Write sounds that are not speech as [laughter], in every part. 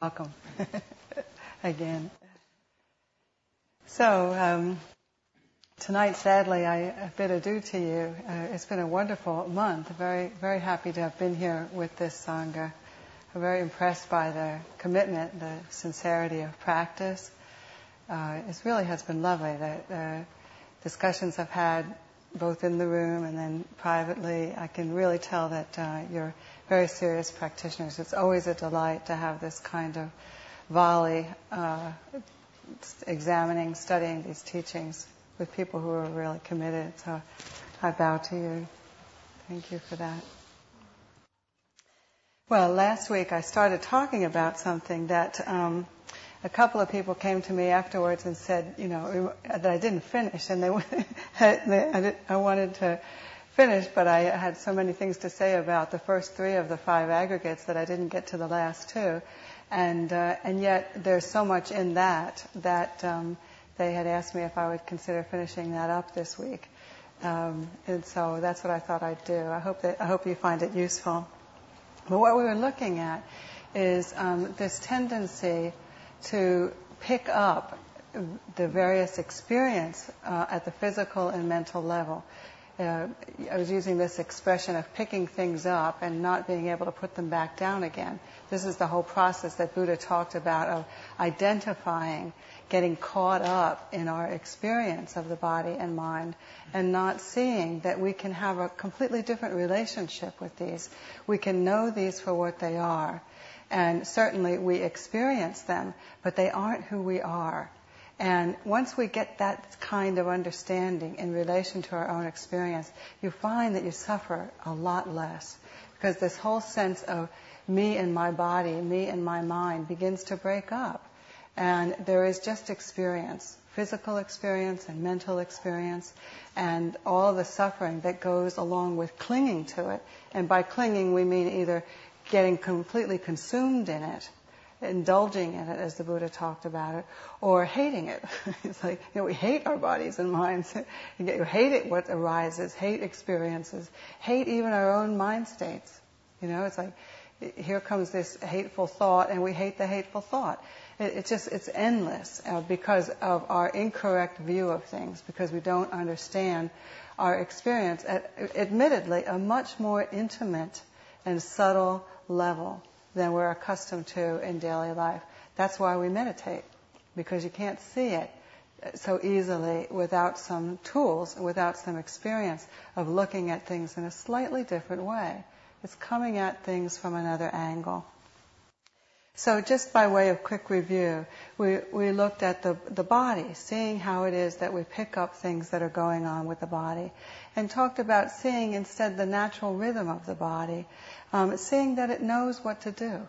Welcome [laughs] again. So, um, tonight, sadly, I bid adieu to you. Uh, it's been a wonderful month. Very, very happy to have been here with this Sangha. I'm very impressed by the commitment, the sincerity of practice. Uh, it really has been lovely. The, the discussions I've had both in the room and then privately, I can really tell that uh, you're very serious practitioners. It's always a delight to have this kind of volley uh, examining, studying these teachings with people who are really committed. So I bow to you. Thank you for that. Well, last week I started talking about something that um, a couple of people came to me afterwards and said, you know, that I didn't finish, and they, [laughs] I wanted to finished, but I had so many things to say about the first three of the five aggregates that I didn't get to the last two. And, uh, and yet there's so much in that that um, they had asked me if I would consider finishing that up this week. Um, and so that's what I thought I'd do. I hope that I hope you find it useful. But what we were looking at is um, this tendency to pick up the various experience uh, at the physical and mental level uh, I was using this expression of picking things up and not being able to put them back down again. This is the whole process that Buddha talked about of identifying, getting caught up in our experience of the body and mind, and not seeing that we can have a completely different relationship with these. We can know these for what they are. And certainly we experience them, but they aren't who we are. And once we get that kind of understanding in relation to our own experience, you find that you suffer a lot less. Because this whole sense of me and my body, me and my mind begins to break up. And there is just experience, physical experience and mental experience, and all the suffering that goes along with clinging to it. And by clinging, we mean either getting completely consumed in it indulging in it, as the Buddha talked about it, or hating it. [laughs] it's like, you know, we hate our bodies and minds. [laughs] you hate it what arises, hate experiences, hate even our own mind states. You know, it's like, here comes this hateful thought and we hate the hateful thought. It, it's just, it's endless uh, because of our incorrect view of things, because we don't understand our experience at, admittedly, a much more intimate and subtle level than we're accustomed to in daily life. That's why we meditate, because you can't see it so easily without some tools, without some experience of looking at things in a slightly different way. It's coming at things from another angle. So just by way of quick review, we, we looked at the, the body, seeing how it is that we pick up things that are going on with the body, and talked about seeing instead the natural rhythm of the body, um, seeing that it knows what to do.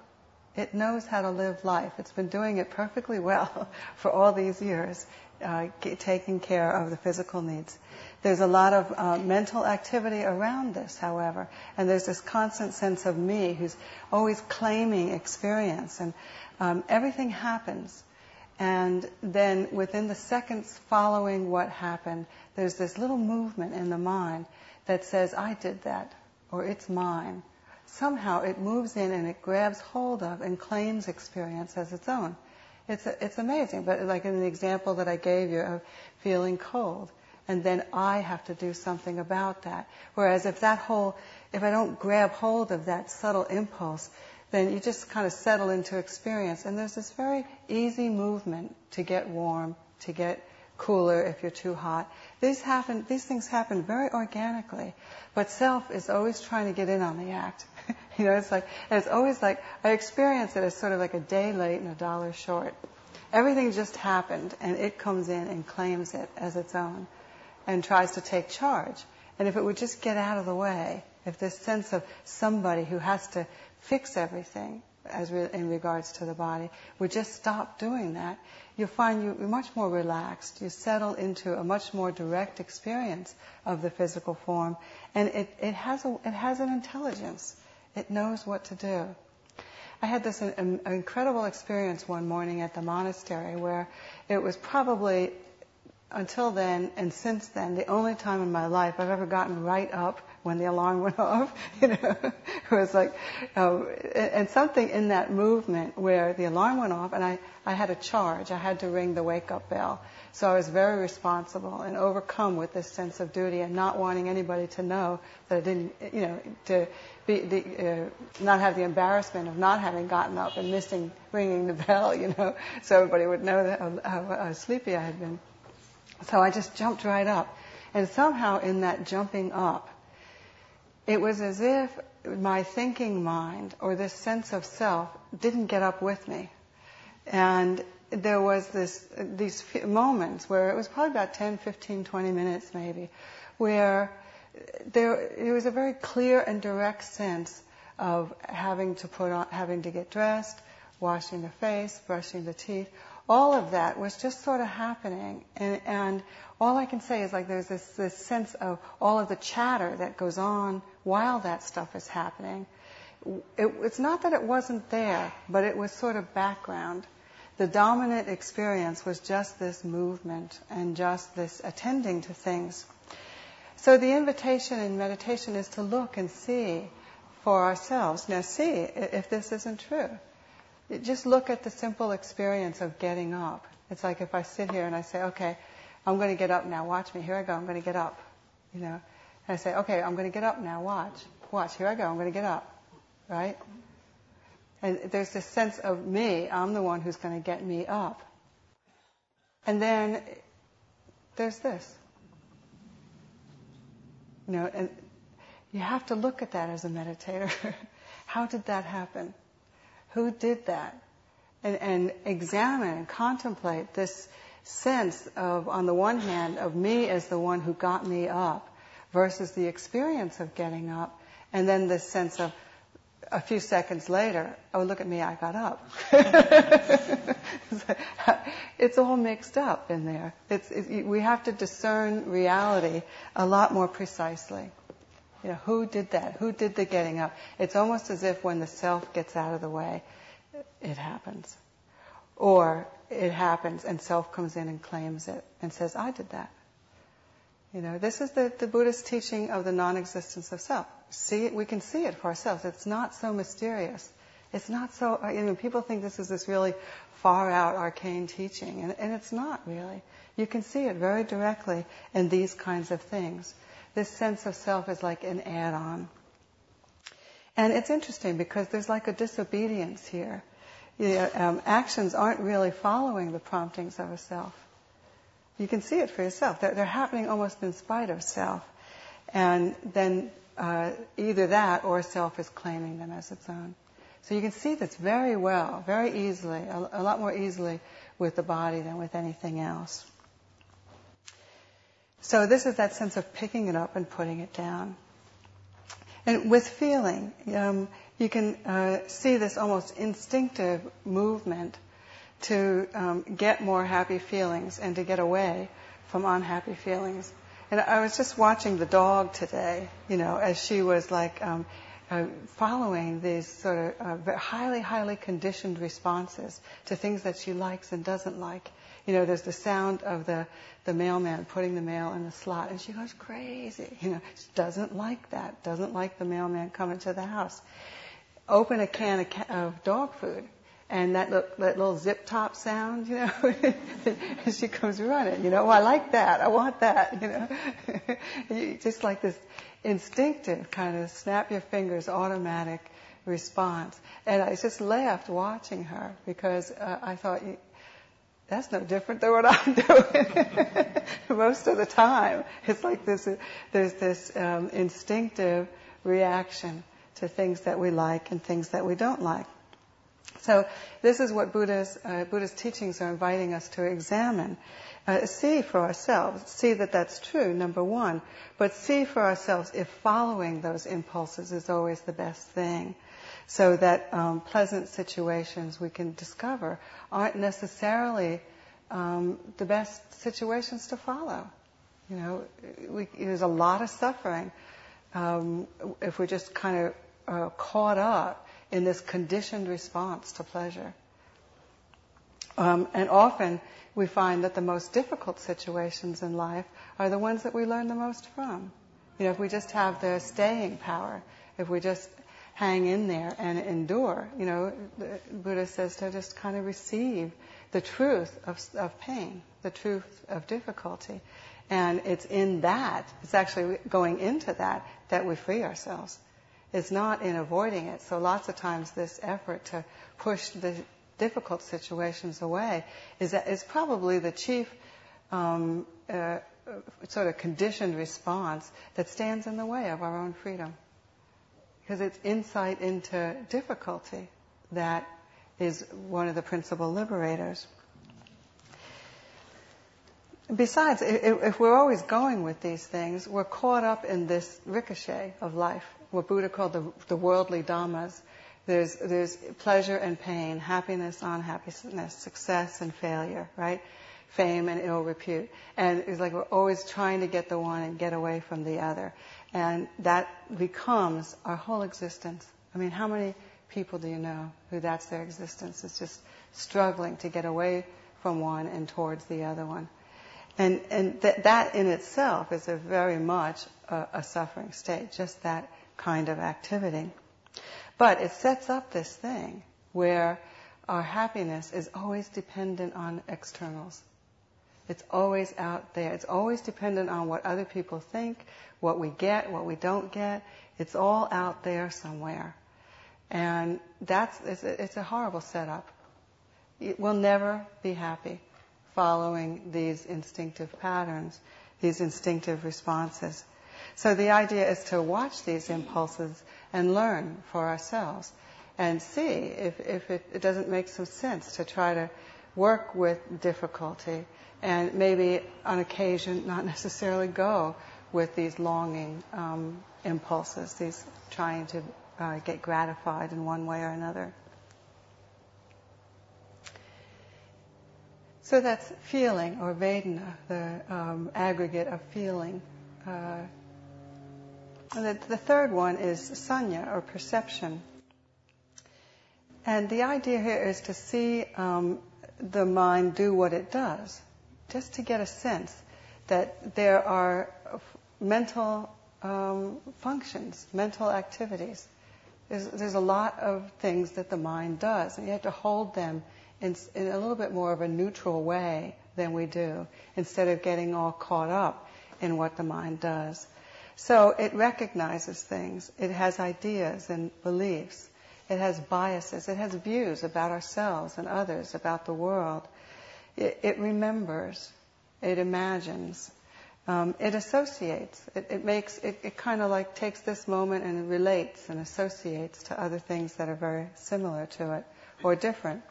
It knows how to live life. It's been doing it perfectly well [laughs] for all these years, uh, taking care of the physical needs. There's a lot of uh, mental activity around this, however, and there's this constant sense of me who's always claiming experience, and um, everything happens. And then within the seconds following what happened, there's this little movement in the mind that says, I did that, or it's mine. Somehow it moves in and it grabs hold of and claims experience as its own. It's, it's amazing, but like in the example that I gave you of feeling cold, and then I have to do something about that. Whereas if that whole, if I don't grab hold of that subtle impulse, then you just kind of settle into experience. And there's this very easy movement to get warm, to get cooler if you're too hot. These happen, these things happen very organically. But self is always trying to get in on the act. You know, it's like, it's always like, I experience it as sort of like a day late and a dollar short. Everything just happened and it comes in and claims it as its own and tries to take charge. And if it would just get out of the way, if this sense of somebody who has to fix everything as re- in regards to the body would just stop doing that, you'll find you're much more relaxed. You settle into a much more direct experience of the physical form, and it, it has a, it has an intelligence. It knows what to do. I had this an, an incredible experience one morning at the monastery where it was probably until then and since then, the only time in my life I've ever gotten right up when the alarm [laughs] went off. You know, it was like, uh, and something in that movement where the alarm went off, and I, I had a charge. I had to ring the wake up bell. So I was very responsible and overcome with this sense of duty and not wanting anybody to know that I didn't, you know, to be the, uh, not have the embarrassment of not having gotten up and missing ringing the bell, you know, [laughs] so everybody would know that, how, how, how sleepy I had been. So I just jumped right up. And somehow in that jumping up, it was as if my thinking mind or this sense of self didn't get up with me. And there was this, these moments where it was probably about 10, 15, 20 minutes maybe, where there, it was a very clear and direct sense of having to put on, having to get dressed, washing the face, brushing the teeth. All of that was just sort of happening. And, and all I can say is like there's this, this sense of all of the chatter that goes on while that stuff is happening. It, it's not that it wasn't there, but it was sort of background. The dominant experience was just this movement and just this attending to things. So the invitation in meditation is to look and see for ourselves. Now see if this isn't true. Just look at the simple experience of getting up. It's like if I sit here and I say, okay, I'm going to get up now. Watch me. Here I go. I'm going to get up. You know. And I say, okay, I'm going to get up now. Watch. Watch. Here I go. I'm going to get up. Right? And there's this sense of me. I'm the one who's going to get me up. And then there's this. You know, and you have to look at that as a meditator. [laughs] How did that happen? Who did that? And, and examine and contemplate this sense of, on the one hand, of me as the one who got me up versus the experience of getting up, and then this sense of a few seconds later, oh, look at me, I got up. [laughs] it's all mixed up in there. It's, it, we have to discern reality a lot more precisely. You know, who did that? Who did the getting up? It's almost as if when the self gets out of the way, it happens. Or it happens and self comes in and claims it and says, I did that. You know, this is the, the Buddhist teaching of the non-existence of self. See we can see it for ourselves. It's not so mysterious. It's not so, you know, people think this is this really far out arcane teaching, and, and it's not really. You can see it very directly in these kinds of things. This sense of self is like an add-on. And it's interesting because there's like a disobedience here. You know, um, actions aren't really following the promptings of a self. You can see it for yourself. They're, they're happening almost in spite of self. And then uh, either that or self is claiming them as its own. So you can see this very well, very easily, a, a lot more easily with the body than with anything else. So this is that sense of picking it up and putting it down. And with feeling, um, you can uh, see this almost instinctive movement to um, get more happy feelings and to get away from unhappy feelings. And I was just watching the dog today, you know, as she was like um, uh, following these sort of uh, highly, highly conditioned responses to things that she likes and doesn't like. You know, there's the sound of the, the mailman putting the mail in the slot, and she goes crazy. You know, she doesn't like that, doesn't like the mailman coming to the house. Open a can of, of dog food, and that, look, that little zip top sound, you know, [laughs] and she comes running, you know, oh, I like that, I want that, you know. [laughs] Just like this instinctive kind of snap your fingers automatic response. And I just laughed watching her because uh, I thought, that's no different than what [laughs] I'm doing most of the time. It's like this, there's this um, instinctive reaction to things that we like and things that we don't like. So this is what Buddha's, uh, Buddha's teachings are inviting us to examine. Uh, see for ourselves, see that that's true, number one, but see for ourselves if following those impulses is always the best thing. So that um, pleasant situations we can discover aren't necessarily um, the best situations to follow. You know, we, there's a lot of suffering um, if we're just kind of uh, caught up in this conditioned response to pleasure. Um, and often we find that the most difficult situations in life are the ones that we learn the most from. You know, if we just have the staying power, if we just hang in there and endure, you know, Buddha says to just kind of receive the truth of, of pain, the truth of difficulty. And it's in that, it's actually going into that, that we free ourselves. It's not in avoiding it. So lots of times this effort to push the difficult situations away is, is probably the chief um, uh, sort of conditioned response that stands in the way of our own freedom. Because it's insight into difficulty that is one of the principal liberators. Besides, if we're always going with these things, we're caught up in this ricochet of life, what Buddha called the, the worldly dhammas. There's, there's pleasure and pain, happiness, unhappiness, success and failure, right? fame and ill repute. And it's like we're always trying to get the one and get away from the other. And that becomes our whole existence. I mean, how many people do you know who that's their existence? It's just struggling to get away from one and towards the other one. And, and th- that in itself is a very much a, a suffering state, just that kind of activity. But it sets up this thing where our happiness is always dependent on externals. It's always out there. It's always dependent on what other people think, what we get, what we don't get. It's all out there somewhere. And that's, it's a, it's a horrible setup. We'll never be happy following these instinctive patterns, these instinctive responses. So the idea is to watch these impulses and learn for ourselves and see if, if it, it doesn't make some sense to try to work with difficulty and maybe on occasion not [laughs] necessarily go with these longing um, impulses, these trying to uh, get gratified in one way or another. So that's feeling or Vedana, the um, aggregate of feeling. Uh, and the, the third one is sanya or perception. And the idea here is to see um, the mind do what it does just to get a sense that there are mental um, functions, mental activities. There's, there's, a lot of things that the mind does, and you have to hold them in, in a little bit more of a neutral way than we do, instead of getting all caught up in what the mind does. So it recognizes things. It has ideas and beliefs. It has biases. It has views about ourselves and others, about the world. It, it remembers, it imagines, um, it associates. It, it makes it, it kind of like takes this moment and relates and associates to other things that are very similar to it or different.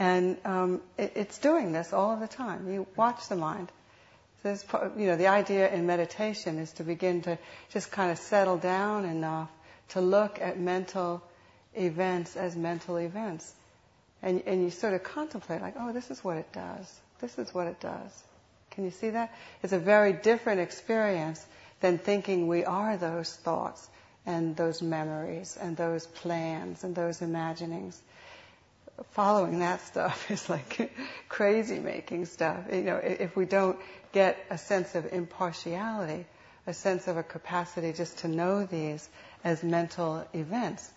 And um, it, it's doing this all the time. You watch the mind. There's, you know, the idea in meditation is to begin to just kind of settle down enough to look at mental events as mental events. And, and you sort of contemplate, like, oh, this is what it does. This is what it does. Can you see that? It's a very different experience than thinking we are those thoughts and those memories and those plans and those imaginings. Following that stuff [laughs] is like crazy making stuff. You know, if we don't get a sense of impartiality, a sense of a capacity just to know these as mental events,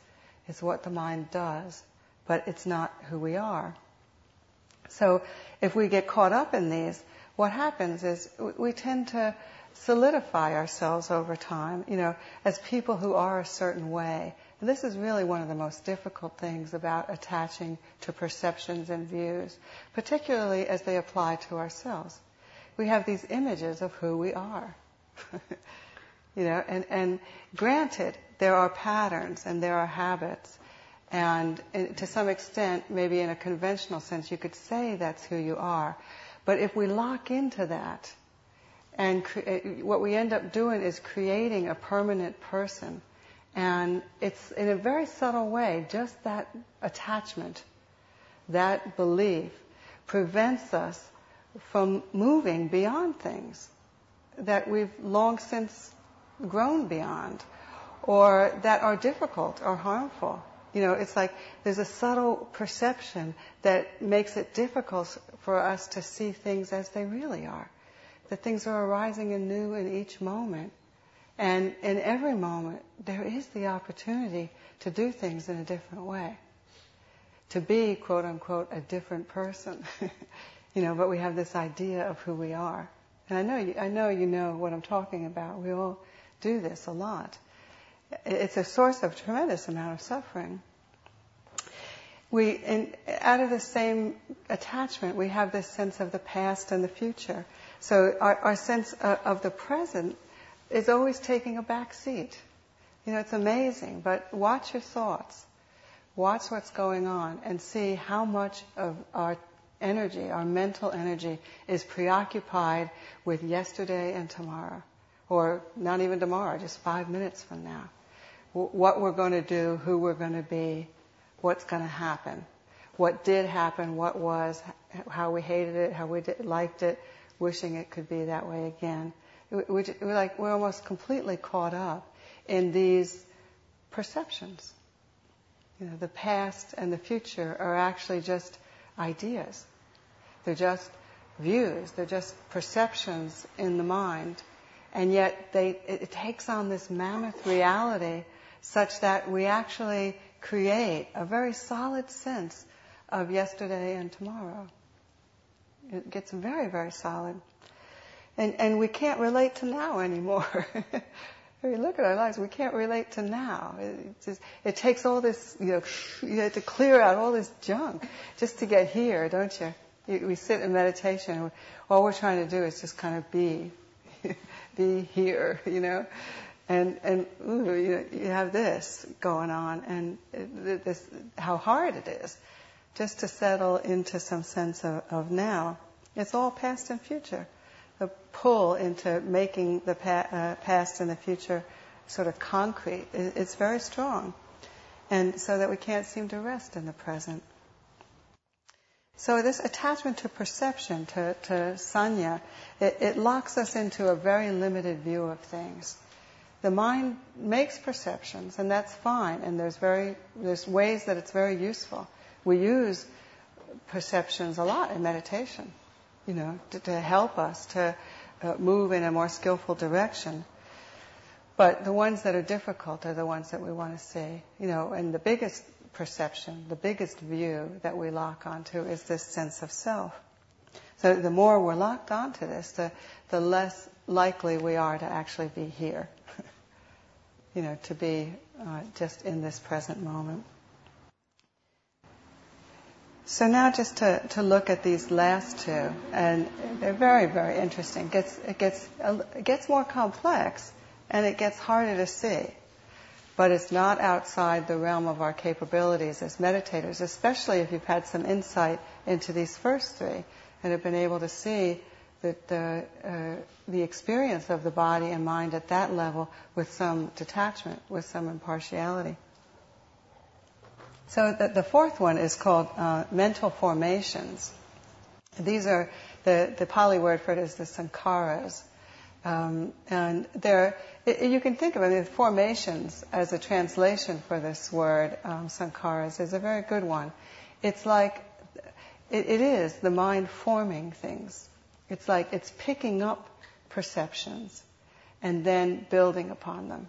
is what the mind does but it's not who we are. So if we get caught up in these, what happens is we tend to solidify ourselves over time, you know, as people who are a certain way. And this is really one of the most difficult things about attaching to perceptions and views, particularly as they apply to ourselves. We have these images of who we are. [laughs] you know, and, and granted, there are patterns and there are habits and to some extent, maybe in a conventional sense, you could say that's who you are. But if we lock into that, and cre- eh, what we end up doing is creating a permanent person. And it's in a very subtle way, just that attachment, that belief prevents us from moving beyond things that we've long since grown beyond or that are difficult or harmful. You know, it's like there's a subtle perception that makes it difficult for us to see things as they really are. That things are arising anew in each moment. And in every moment, there is the opportunity to do things in a different way. To be, quote unquote, a different person. [laughs] you know, but we have this idea of who we are. And I know you, I know you know what I'm talking about. We all do this a lot. It's a source of tremendous amount of suffering. We, in, out of the same attachment, we have this sense of the past and the future. So our, our sense of, of the present is always taking a back seat. You know, it's amazing, but watch your thoughts. Watch what's going on and see how much of our energy, our mental energy, is preoccupied with yesterday and tomorrow. Or not even tomorrow, just five minutes from now. What we're going to do, who we're going to be, what's going to happen. What did happen, what was, how we hated it, how we did, liked it, wishing it could be that way again. We, we're like, we're almost completely caught up in these perceptions. You know, the past and the future are actually just ideas. They're just views. They're just perceptions in the mind. And yet they, it, it takes on this mammoth reality such that we actually create a very solid sense of yesterday and tomorrow. It gets very, very solid. And, and we can't relate to now anymore. [laughs] If you look at our lives, we can't relate to now. It, just, it takes all this, you know, you have to clear out all this junk just to get here, don't you? you we sit in meditation, all we're trying to do is just kind of be, [laughs] be here, you know. And and ooh, you, you have this going on, and this how hard it is, just to settle into some sense of, of now. It's all past and future a pull into making the pa- uh, past and the future sort of concrete. It's very strong. And so that we can't seem to rest in the present. So this attachment to perception, to, to sanya, it, it locks us into a very limited view of things. The mind makes perceptions, and that's fine. And there's very there's ways that it's very useful. We use perceptions a lot in meditation you know, to, to help us to uh, move in a more skillful direction. But the ones that are difficult are the ones that we want to see, you know, and the biggest perception, the biggest view that we lock onto is this sense of self. So the more we're locked onto this, the, the less likely we are to actually be here. [laughs] you know, to be uh, just in this present moment. So now just to, to look at these last two, and they're very, very interesting. It gets, it gets, it gets more complex, and it gets harder to see. But it's not outside the realm of our capabilities as meditators, especially if you've had some insight into these first three and have been able to see that the, uh, the experience of the body and mind at that level with some detachment, with some impartiality. So the, the fourth one is called uh, mental formations. These are the, the Pali word for it is the sankharas. Um, and there, you can think of it, mean, formations as a translation for this word, um, sankharas, is a very good one. It's like, it, it is the mind forming things. It's like it's picking up perceptions and then building upon them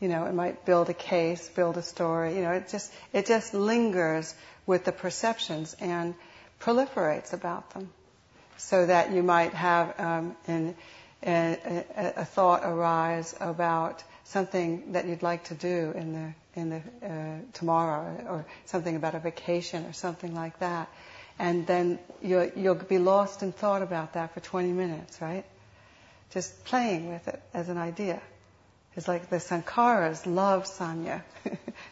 you know, it might build a case, build a story, you know, it just, it just lingers with the perceptions and proliferates about them. So that you might have um, an, a, a, thought arise about something that you'd like to do in the, in the, uh, tomorrow or something about a vacation or something like that. And then you'll, you'll be lost in thought about that for 20 minutes, right? Just playing with it as an idea. It's like the sankharas love sanya.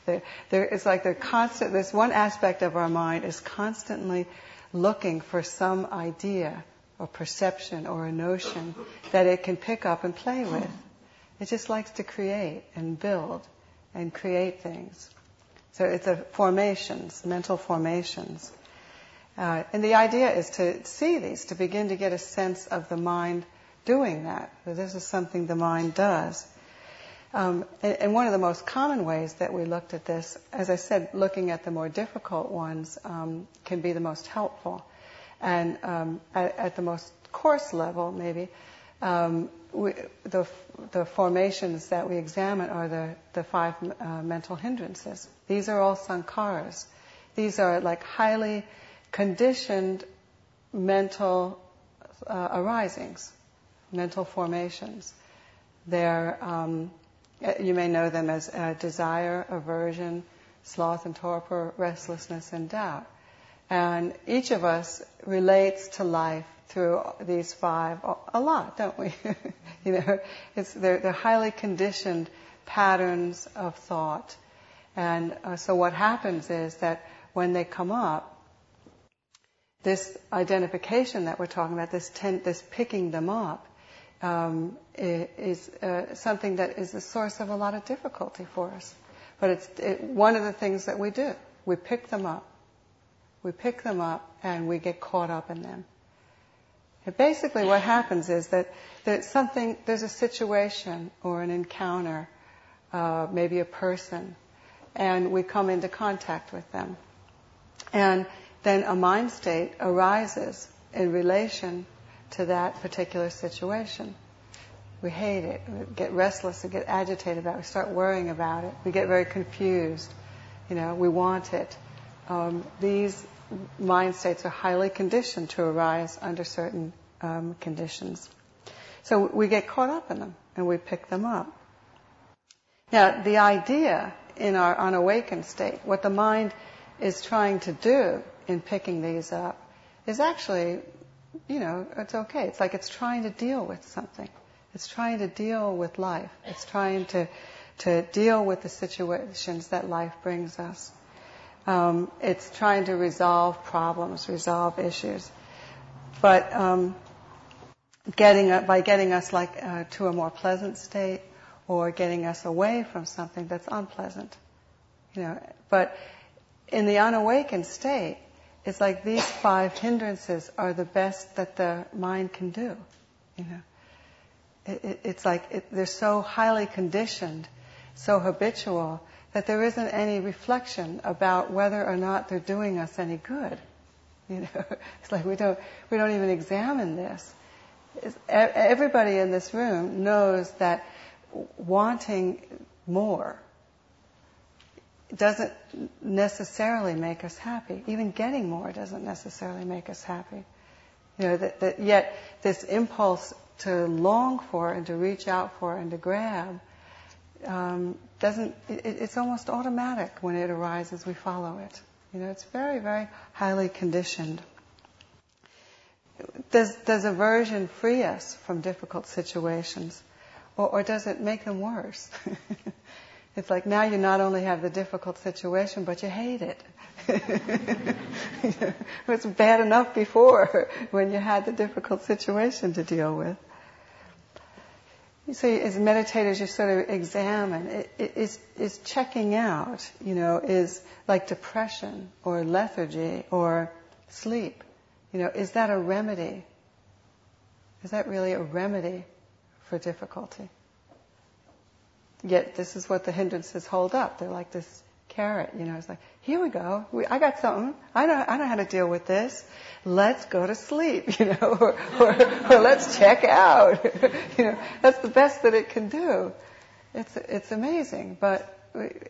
[laughs] it's like they're constant, this one aspect of our mind is constantly looking for some idea or perception or a notion that it can pick up and play with. It just likes to create and build and create things. So it's a formations, mental formations. Uh, and the idea is to see these, to begin to get a sense of the mind doing that. This is something the mind does. Um, and, and, one of the most common ways that we looked at this, as I said, looking at the more difficult ones um, can be the most helpful. And um, at, at, the most coarse level, maybe, um, we, the, the formations that we examine are the, the five uh, mental hindrances. These are all sankharas. These are like highly conditioned mental uh, arisings, mental formations. They're, um, you may know them as uh, desire, aversion, sloth and torpor, restlessness and doubt. And each of us relates to life through these five a lot, don't we? [laughs] you know, they're, they're, highly conditioned patterns of thought. And uh, so what happens is that when they come up, this identification that we're talking about, this, ten, this picking them up, um, is uh, something that is a source of a lot of difficulty for us. But it's it, one of the things that we do. We pick them up. We pick them up and we get caught up in them. And basically what happens is that there's something, there's a situation or an encounter, uh, maybe a person, and we come into contact with them. And then a mind state arises in relation to that particular situation. We hate it. We get restless. We get agitated about it. We start worrying about it. We get very confused. You know, we want it. Um, these mind states are highly conditioned to arise under certain um, conditions. So we get caught up in them and we pick them up. Now, the idea in our unawakened state, what the mind is trying to do in picking these up, is actually, you know, it's okay. It's like it's trying to deal with something. It's trying to deal with life. It's trying to, to deal with the situations that life brings us. Um, it's trying to resolve problems, resolve issues. But um, getting by getting us like uh, to a more pleasant state, or getting us away from something that's unpleasant, you know. But in the unawakened state, it's like these five hindrances are the best that the mind can do, you know. It, it, it's like it, they're so highly conditioned, so habitual that there isn't any reflection about whether or not they're doing us any good. You know, [laughs] it's like we don't we don't even examine this. It's, everybody in this room knows that wanting more doesn't necessarily make us happy. Even getting more doesn't necessarily make us happy. You know, that, that yet this impulse to long for and to reach out for and to grab um, doesn't, it, it's almost automatic when it arises, we follow it. You know, it's very, very highly conditioned. Does, does aversion free us from difficult situations? Or, or does it make them worse? [laughs] it's like now you not only have the difficult situation, but you hate it. [laughs] it was bad enough before when you had the difficult situation to deal with. So as meditators, you sort of examine, is, is checking out, you know, is like depression or lethargy or sleep, you know, is that a remedy? Is that really a remedy for difficulty? Yet this is what the hindrances hold up. They're like this carrot, you know, it's like, here we go. We, I got something. I know, I know how to deal with this. Let's go to sleep, [laughs] you know, or, or, or let's check out. [laughs] you know, that's the best that it can do. It's, it's amazing. But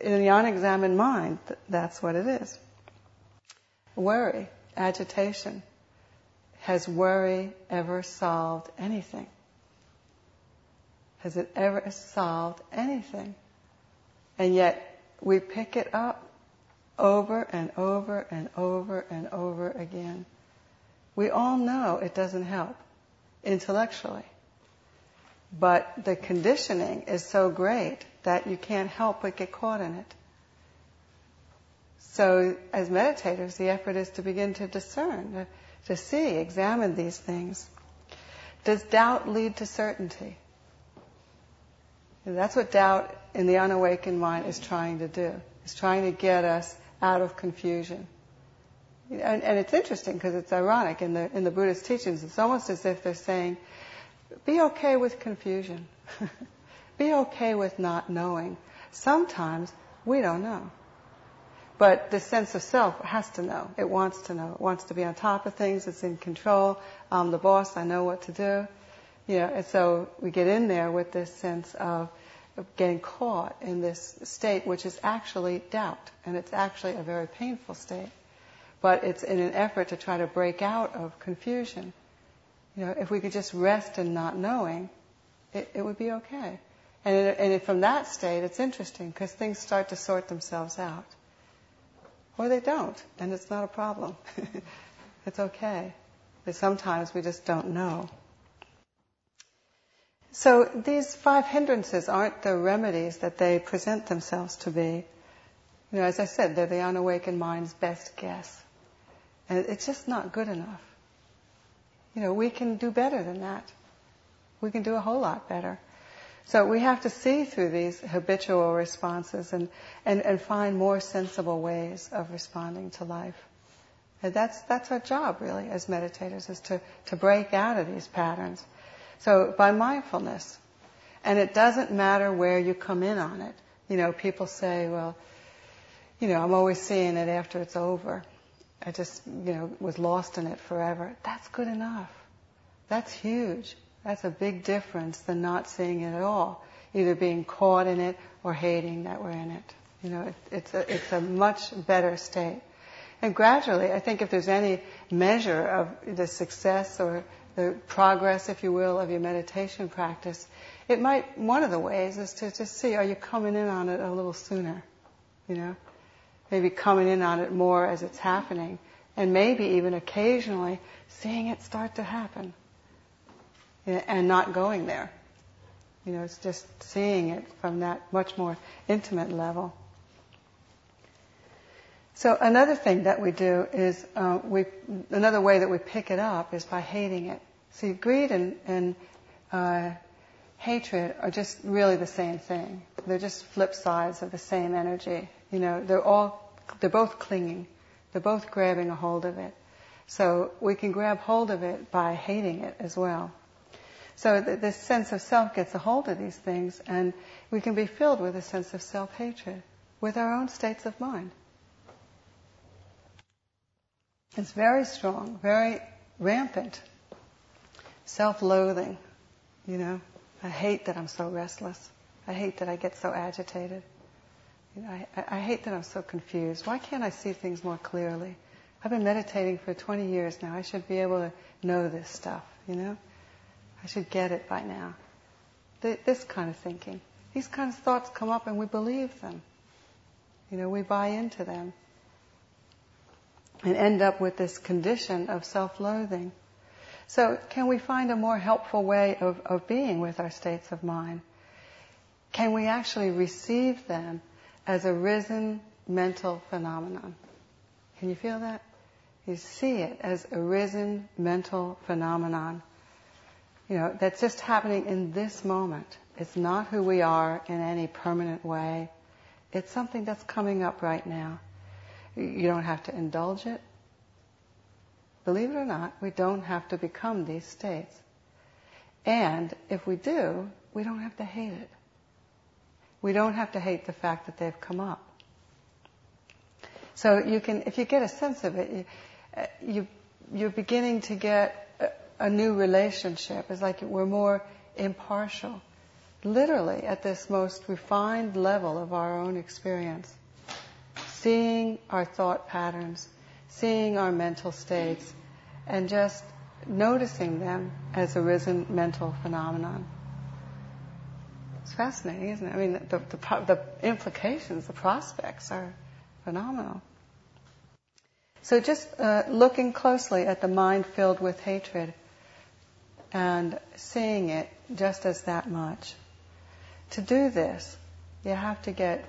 in the unexamined mind, that's what it is. Worry, agitation. Has worry ever solved anything? Has it ever solved anything? And yet, we pick it up over and over and over and over again. We all know it doesn't help intellectually. But the conditioning is so great that you can't help but get caught in it. So, as meditators, the effort is to begin to discern, to, see, examine these things. Does doubt lead to certainty? And that's what doubt in the unawakened mind is trying to do. It's trying to get us out of confusion. And, and it's interesting because it's ironic in the in the Buddhist teachings. It's almost as if they're saying, "Be okay with confusion. [laughs] Be okay with not knowing. Sometimes we don't know." But the sense of self has to know. It wants to know. It wants to be on top of things. It's in control. I'm the boss. I know what to do. You know, and so we get in there with this sense of, getting caught in this state, which is actually doubt, and it's actually a very painful state. But it's in an effort to try to break out of confusion. You know, if we could just rest in not knowing, it, it would be okay. And, it, and from that state, it's interesting because things start to sort themselves out. Or they don't, and it's not a problem. [laughs] it's okay. But sometimes we just don't know. So these five hindrances aren't the remedies that they present themselves to be. You know, as I said, they're the unawakened mind's best guess. And it's just not good enough. You know, we can do better than that. We can do a whole lot better. So we have to see through these habitual responses and, and, and find more sensible ways of responding to life. And that's, that's our job really as meditators is to, to break out of these patterns. So by mindfulness, and it doesn't matter where you come in on it. You know, people say, well, you know, I'm always seeing it after it's over. I just, you know, was lost in it forever. That's good enough. That's huge. That's a big difference than not seeing it at all, either being caught in it or hating that we're in it. You know, it, it's a it's a much better state. And gradually, I think if there's any measure of the success or the progress, if you will, of your meditation practice, it might one of the ways is to just see are you coming in on it a little sooner, you know, maybe coming in on it more as it's happening, and maybe even occasionally seeing it start to happen and not going there. You know, it's just seeing it from that much more intimate level. So another thing that we do is uh, we another way that we pick it up is by hating it. See, greed and, and uh, hatred are just really the same thing. They're just flip sides of the same energy. You know, they're all they're both clinging. They're both grabbing a hold of it. So we can grab hold of it by hating it as well. So th- this sense of self gets a hold of these things, and we can be filled with a sense of self-hatred with our own states of mind. It's very strong, very rampant. Self-loathing, you know. I hate that I'm so restless. I hate that I get so agitated. You know, I, I hate that I'm so confused. Why can't I see things more clearly? I've been meditating for 20 years now. I should be able to know this stuff, you know? I should get it by now. This kind of thinking. These kind of thoughts come up and we believe them. You know, we buy into them. And end up with this condition of self-loathing. So can we find a more helpful way of, of being with our states of mind? Can we actually receive them as a risen mental phenomenon? Can you feel that? You see it as a risen mental phenomenon you know, that's just happening in this moment. It's not who we are in any permanent way. It's something that's coming up right now. You don't have to indulge it. Believe it or not, we don't have to become these states. And if we do, we don't have to hate it. We don't have to hate the fact that they've come up. So you can, if you get a sense of it, you, you you're beginning to get a new relationship. It's like we're more impartial. Literally, at this most refined level of our own experience. Seeing our thought patterns, seeing our mental states, and just noticing them as a risen mental phenomenon. It's fascinating, isn't it? I mean, the, the, the implications, the prospects are phenomenal. So just uh, looking closely at the mind filled with hatred and seeing it just as that much. To do this, you have to get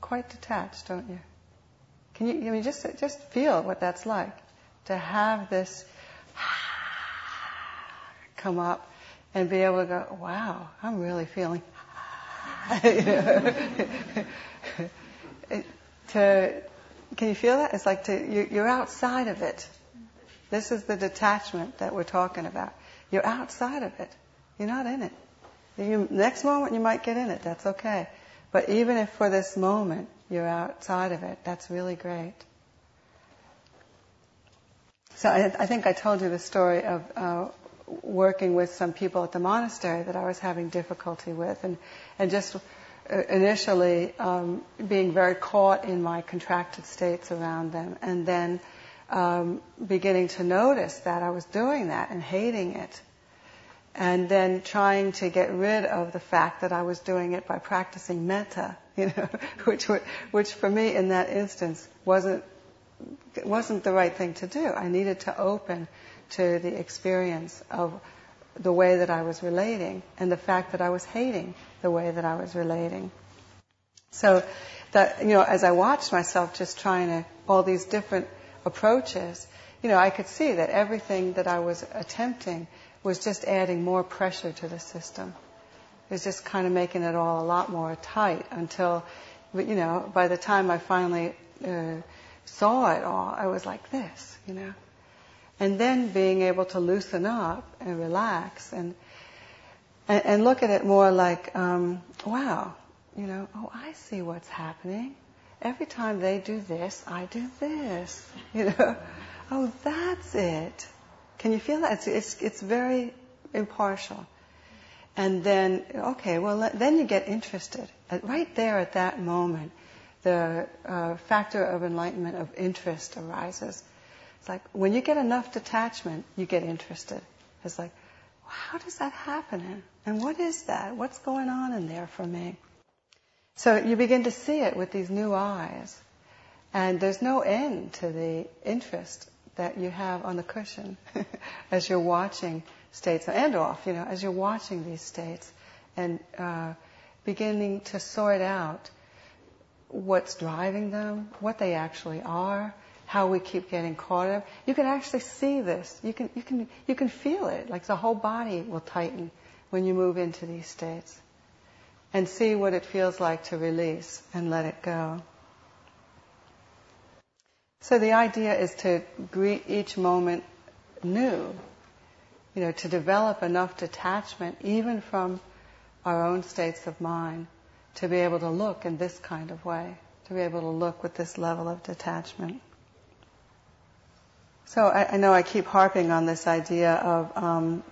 quite detached, don't you? Can you, I mean, just, just feel what that's like. To have this [sighs] come up and be able to go, wow, I'm really feeling [laughs] to, can you feel that? It's like to, you're outside of it. This is the detachment that we're talking about. You're outside of it. You're not in it. You, next moment you might get in it. That's okay. But even if for this moment you're outside of it, that's really great. So I, I think I told you the story of uh, working with some people at the monastery that I was having difficulty with, and and just uh, initially um, being very caught in my contracted states around them, and then um, beginning to notice that I was doing that and hating it, and then trying to get rid of the fact that I was doing it by practicing metta, [laughs] you know, which which for me in that instance wasn't wasn't the right thing to do. I needed to open to the experience of the way that I was relating and the fact that I was hating the way that I was relating. So that, you know, as I watched myself just trying to, all these different approaches, you know, I could see that everything that I was attempting was just adding more pressure to the system. It was just kind of making it all a lot more tight until, you know, by the time I finally uh, saw it all, I was like this, you know. And then being able to loosen up and relax and and, and look at it more like, um, wow, you know, oh, I see what's happening. Every time they do this, I do this. [laughs] You know, oh, that's it. Can you feel that? It's it's, it's very impartial. And then, okay, well, then you get interested. Right there at that moment, the uh, factor of enlightenment of interest arises. It's like when you get enough detachment, you get interested. It's like, how does that happen? And what is that? What's going on in there for me? So you begin to see it with these new eyes. And there's no end to the interest that you have on the cushion [laughs] as you're watching states and off, you know, as you're watching these states and uh, beginning to sort out what's driving them, what they actually are, how we keep getting caught up. You can actually see this. You can, you can, you can feel it. Like the whole body will tighten when you move into these states. And see what it feels like to release and let it go. So the idea is to greet each moment new. You know, to develop enough detachment even from our own states of mind to be able to look in this kind of way, to be able to look with this level of detachment. So I, I know I keep harping on this idea of um,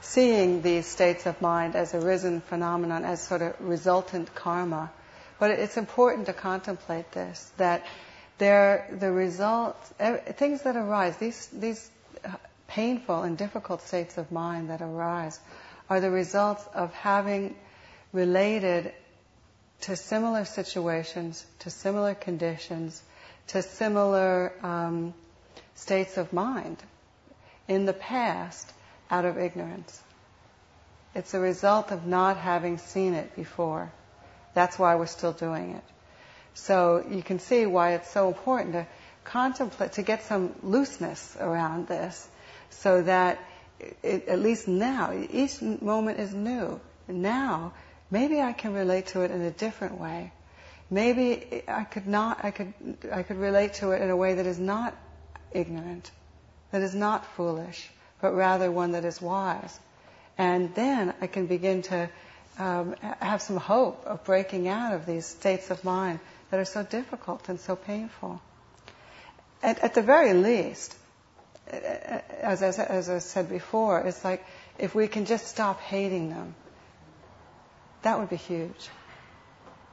seeing these states of mind as arisen phenomenon, as sort of resultant karma. But it's important to contemplate this, that they're the results, things that arise, these, these painful and difficult states of mind that arise, are the results of having related to similar situations, to similar conditions, to similar um, states of mind in the past out of ignorance. It's a result of not having seen it before. That's why we're still doing it. So you can see why it's so important to contemplate, to get some looseness around this, so that it, at least now, each moment is new. Now, maybe I can relate to it in a different way. Maybe I could not, I could, I could relate to it in a way that is not ignorant, that is not foolish, but rather one that is wise. And then I can begin to um, have some hope of breaking out of these states of mind that are so difficult and so painful. At, at the very least, as, as, as I said before, it's like if we can just stop hating them, that would be huge.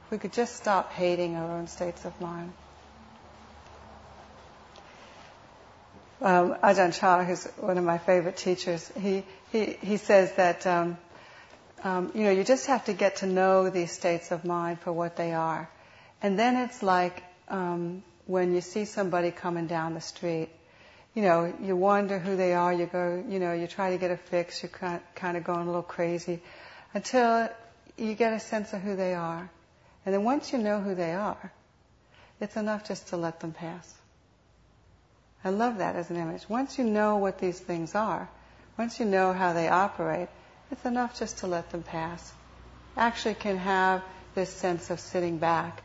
If we could just stop hating our own states of mind. um, Ajahn Chah, who's one of my favorite teachers, he, he, he says that, um, um, you know, you just have to get to know these states of mind for what they are. And then it's like um, when you see somebody coming down the street, you know, you wonder who they are, you go, you know, you try to get a fix, you're kind of going a little crazy until you get a sense of who they are. And then once you know who they are, it's enough just to let them pass. I love that as an image. Once you know what these things are, once you know how they operate, it's enough just to let them pass. Actually can have this sense of sitting back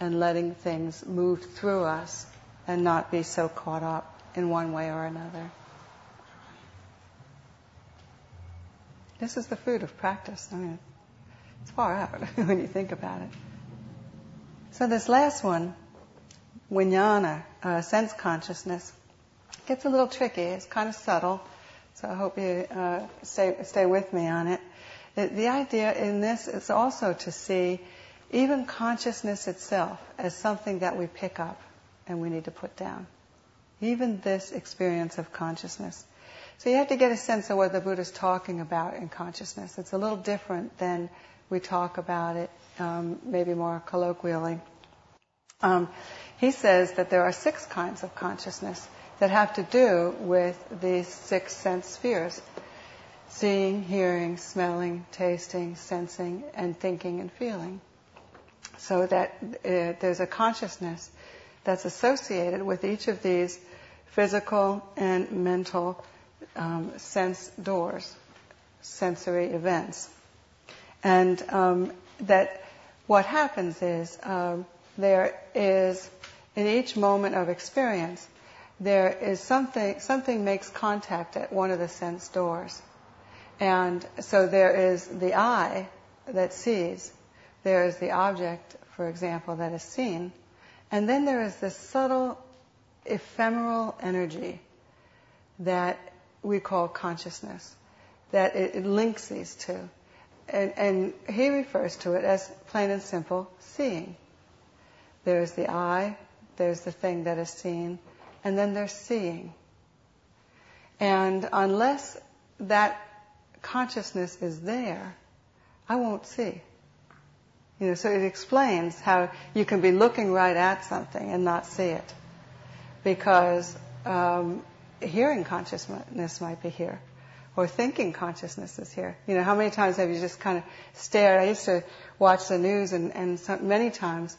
and letting things move through us and not be so caught up in one way or another. This is the fruit of practice. I mean, it's far out [laughs] when you think about it. So this last one, vijnana, uh, sense consciousness, gets a little tricky. It's kind of subtle. So I hope you uh, stay stay with me on it. it. The idea in this is also to see even consciousness itself as something that we pick up and we need to put down. Even this experience of consciousness. So you have to get a sense of what the Buddha is talking about in consciousness. It's a little different than we talk about it, um, maybe more colloquially. Um, he says that there are six kinds of consciousness that have to do with these six sense spheres seeing, hearing, smelling, tasting, sensing, and thinking and feeling. So that uh, there's a consciousness that's associated with each of these physical and mental um, sense doors, sensory events. And um, that what happens is um, there is, in each moment of experience, there is something, something makes contact at one of the sense doors. And so there is the eye that sees, there is the object, for example, that is seen, and then there is this subtle, ephemeral energy that we call consciousness, that it, it links these two. And, and he refers to it as plain and simple seeing. There's the eye, there's the thing that is seen, and then there's seeing. And unless that consciousness is there, I won't see. You know, so it explains how you can be looking right at something and not see it. Because um, hearing consciousness might be here, or thinking consciousness is here. You know, how many times have you just kind of stared? I used to watch the news, and, and so many times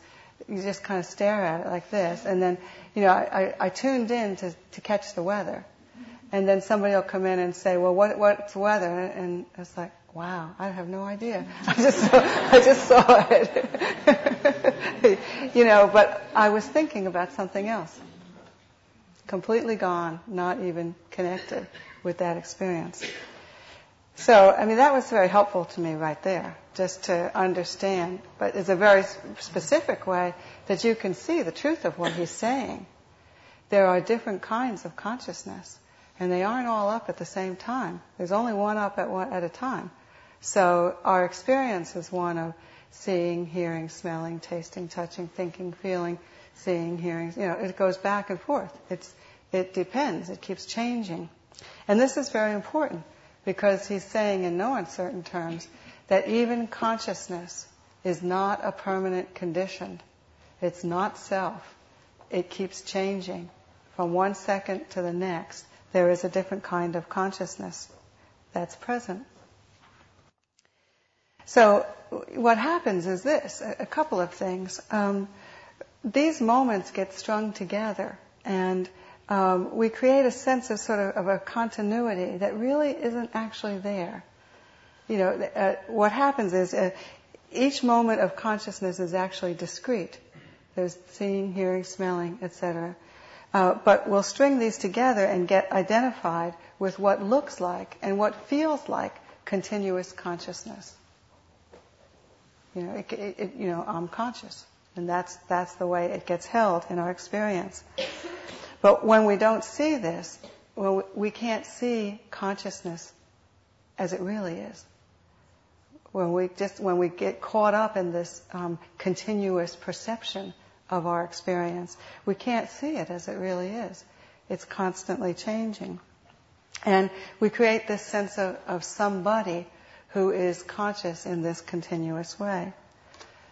you just kind of stare at it like this. And then, you know, I, I, I tuned in to, to catch the weather. And then somebody will come in and say, well, what, what's the weather? And it's like, wow, I have no idea. [laughs] I just saw, I just saw it. [laughs] you know, but I was thinking about something else. Completely gone, not even connected with that experience. So, I mean, that was very helpful to me right there, just to understand. But it's a very specific way that you can see the truth of what he's saying. There are different kinds of consciousness, and they aren't all up at the same time. There's only one up at one at a time. So our experience is one of seeing, hearing, smelling, tasting, touching, thinking, feeling, seeing, hearing. You know, it goes back and forth. It's it depends. It keeps changing, and this is very important because he's saying in no uncertain terms that even consciousness is not a permanent condition. It's not self. It keeps changing. From one second to the next, there is a different kind of consciousness that's present. So, what happens is this a couple of things. Um, these moments get strung together, and um, we create a sense of sort of, of, a continuity that really isn't actually there. You know, uh, what happens is uh, each moment of consciousness is actually discrete. There's seeing, hearing, smelling, etc. Uh, but we'll string these together and get identified with what looks like and what feels like continuous consciousness. You know, it, it, you know, I'm conscious, and that's that's the way it gets held in our experience. But when we don't see this, well, we can't see consciousness as it really is. When we just when we get caught up in this um, continuous perception of our experience, we can't see it as it really is. It's constantly changing, and we create this sense of, of somebody who is conscious in this continuous way.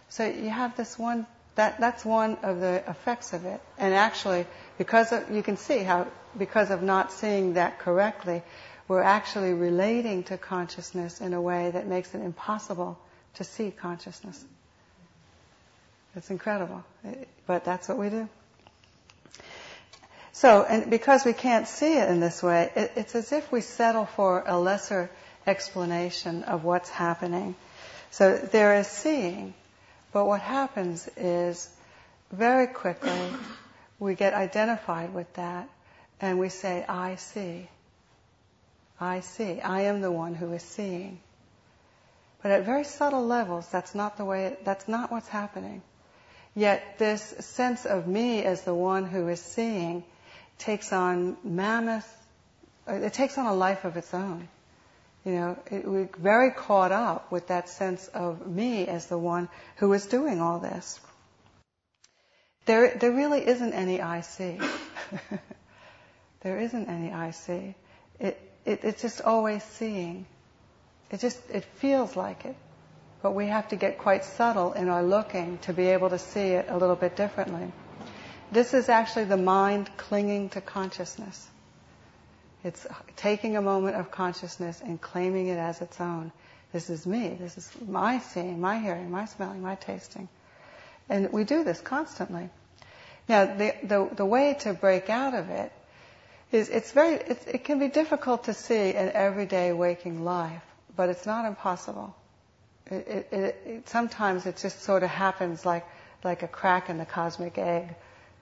So you have this one that, that's one of the effects of it. And actually, because of, you can see how, because of not seeing that correctly, we're actually relating to consciousness in a way that makes it impossible to see consciousness. It's incredible. But that's what we do. So, and because we can't see it in this way, it, it's as if we settle for a lesser explanation of what's happening. So there is seeing, but what happens is very quickly we get identified with that and we say, I see. I see. I am the one who is seeing. But at very subtle levels, that's not the way, it, that's not what's happening. Yet this sense of me as the one who is seeing takes on mammoth it takes on a life of its own. You know, it, we're very caught up with that sense of me as the one who is doing all this. There, there really isn't any I see. [laughs] there isn't any I see. It, it, it's just always seeing. It just, it feels like it. But we have to get quite subtle in our looking to be able to see it a little bit differently. This is actually the mind clinging to consciousness. It's taking a moment of consciousness and claiming it as its own. This is me. This is my seeing, my hearing, my smelling, my tasting. And we do this constantly. Now, the, the, the way to break out of it is it's very, it's, it can be difficult to see in everyday waking life, but it's not impossible. It, it, it, sometimes it just sort of happens like, like a crack in the cosmic egg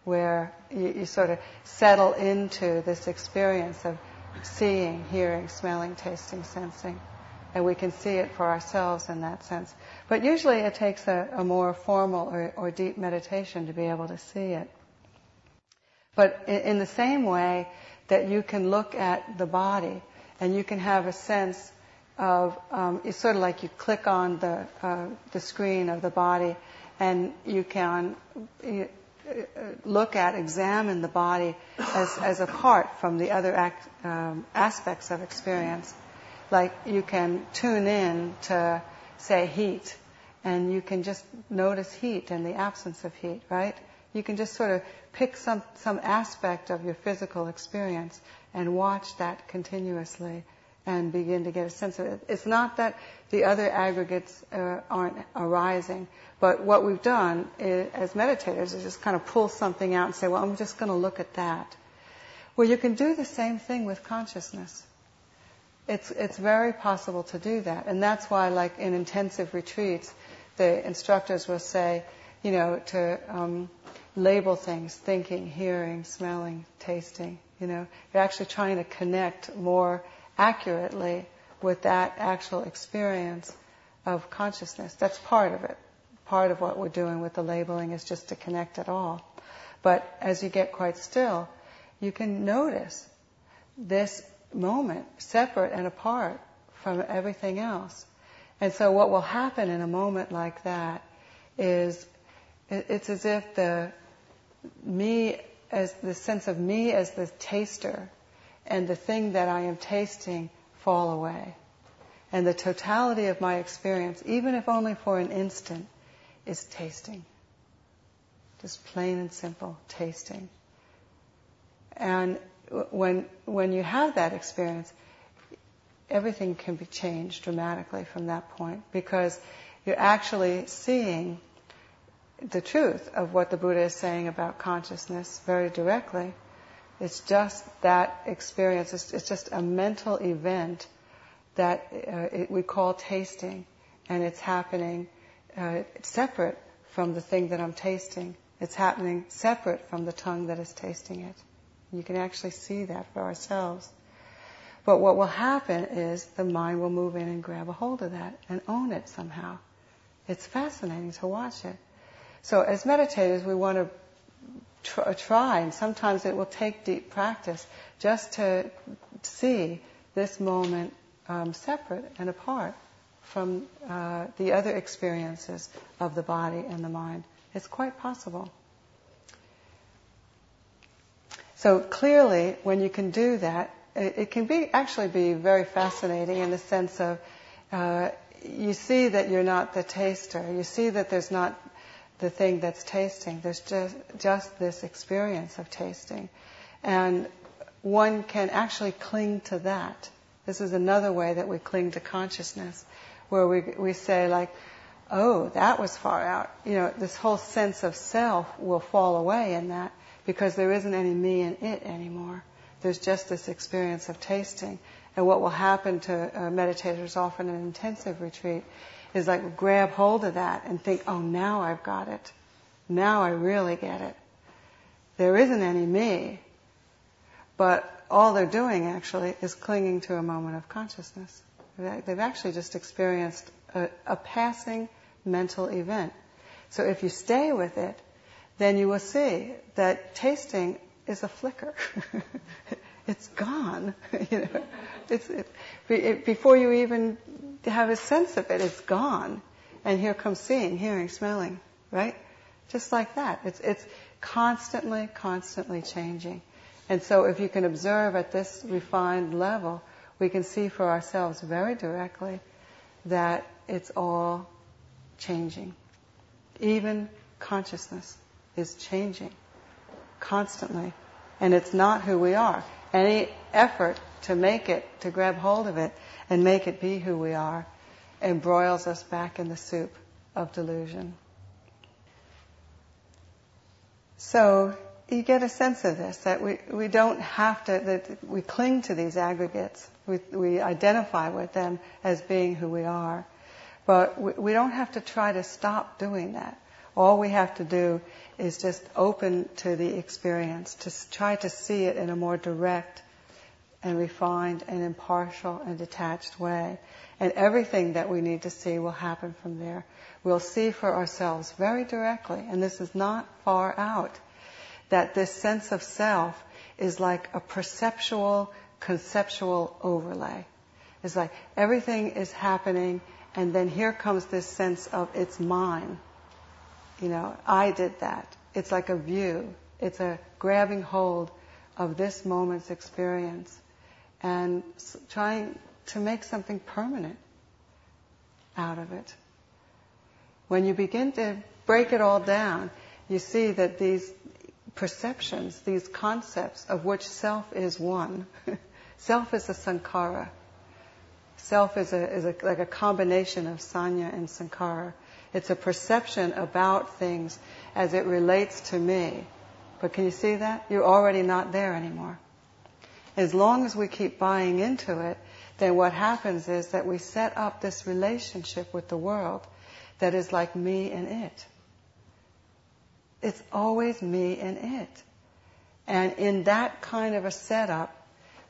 where you, you sort of settle into this experience of seeing, hearing, smelling, tasting, sensing. And we can see it for ourselves in that sense. But usually it takes a, a more formal or, or, deep meditation to be able to see it. But in, in, the same way that you can look at the body and you can have a sense of, um, it's sort of like you click on the, uh, the screen of the body and you can look at, examine the body as, as apart from the other act, um, aspects of experience. Like you can tune in to, say, heat, and you can just notice heat and the absence of heat, right? You can just sort of pick some, some aspect of your physical experience and watch that continuously and begin to get a sense of it. It's not that the other aggregates uh, aren't arising, but what we've done is, as meditators is just kind of pull something out and say, well, I'm just going to look at that. Well, you can do the same thing with consciousness. It's, it's very possible to do that. And that's why, like in intensive retreats, the instructors will say, you know, to um, label things, thinking, hearing, smelling, tasting. You know, you're actually trying to connect more accurately with that actual experience of consciousness. That's part of it. Part of what we're doing with the labeling is just to connect it all. But as you get quite still, you can notice this moment separate and apart from everything else. And so what will happen in a moment like that is it's as if the me as the sense of me as the taster and the thing that I am tasting fall away. And the totality of my experience, even if only for an instant, is tasting. Just plain and simple tasting. And when, when you have that experience, everything can be changed dramatically from that point because you're actually seeing the truth of what the Buddha is saying about consciousness very directly. It's just that experience. It's, it's just a mental event that uh, it, we call tasting, and it's happening uh, separate from the thing that I'm tasting. It's happening separate from the tongue that is tasting it. You can actually see that for ourselves. But what will happen is the mind will move in and grab a hold of that and own it somehow. It's fascinating to watch it. So as meditators, we want to tr- try, and sometimes it will take deep practice just to see this moment um, separate and apart from uh, the other experiences of the body and the mind. It's quite possible. So clearly, when you can do that, it, can be actually be very fascinating in the sense of uh, you see that you're not the taster. You see that there's not the thing that's tasting. There's just, just this experience of tasting. And one can actually cling to that. This is another way that we cling to consciousness, where we, we say like, oh, that was far out. You know, this whole sense of self will fall away in that because there isn't any me and it anymore. There's just this experience of tasting. And what will happen to uh, meditators often in intensive retreat is like grab hold of that and think, oh, now I've got it. Now I really get it. There isn't any me, but all they're doing actually is clinging to a moment of consciousness. They've actually just experienced a, a passing mental event. So if you stay with it, then you will see that tasting is a flicker. [laughs] it's gone. [laughs] you know, it's, it, it, before you even have a sense of it, it's gone. And here comes seeing, hearing, smelling, right? Just like that. It's, it's constantly, constantly changing. And so if you can observe at this refined level, we can see for ourselves very directly that it's all changing. Even consciousness is changing constantly. And it's not who we are. Any effort to make it, to grab hold of it and make it be who we are, embroils us back in the soup of delusion. So you get a sense of this, that we, we don't have to, that we cling to these aggregates. We, we identify with them as being who we are. But we, we don't have to try to stop doing that. All we have to do is just open to the experience, to try to see it in a more direct and refined and impartial and detached way. And everything that we need to see will happen from there. We'll see for ourselves very directly, and this is not far out, that this sense of self is like a perceptual, conceptual overlay. It's like everything is happening, and then here comes this sense of it's mine. You know, I did that. It's like a view. It's a grabbing hold of this moment's experience and trying to make something permanent out of it. When you begin to break it all down, you see that these perceptions, these concepts of which self is one, [laughs] self is a sankhara. Self is, a, is a, like a combination of sañña and sankhara. It's a perception about things as it relates to me. But can you see that? You're already not there anymore. As long as we keep buying into it, then what happens is that we set up this relationship with the world that is like me and it. It's always me and it. And in that kind of a setup,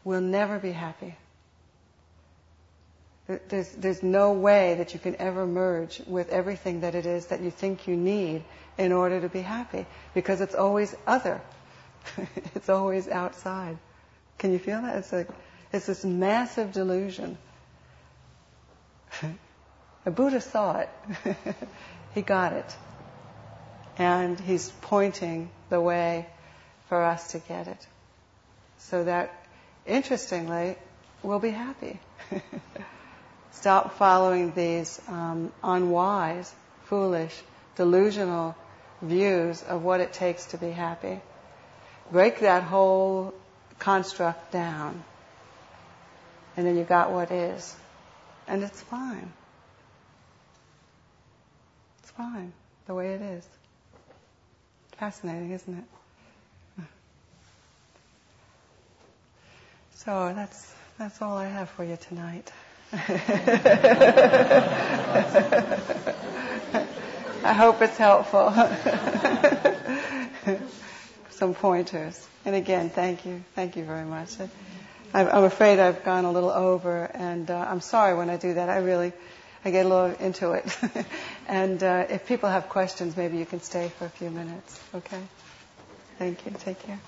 we'll never be happy. There's, there's no way that you can ever merge with everything that it is that you think you need in order to be happy because it's always other. [laughs] it's always outside. Can you feel that? It's like, it's this massive delusion. the Buddha saw it. [laughs] he got it. And he's pointing the way for us to get it. So that, interestingly, we'll be happy. [laughs] Stop following these um, unwise, foolish, delusional views of what it takes to be happy. Break that whole construct down. And then you got what is. And it's fine. It's fine the way it is. Fascinating, isn't it? So that's that's all I have for you tonight. [laughs] I hope it's helpful. [laughs] Some pointers. And again, thank you. Thank you very much. I'm afraid I've gone a little over, and uh, I'm sorry when I do that. I really, I get a little into it. [laughs] and uh, if people have questions, maybe you can stay for a few minutes. Okay? Thank you. Take care.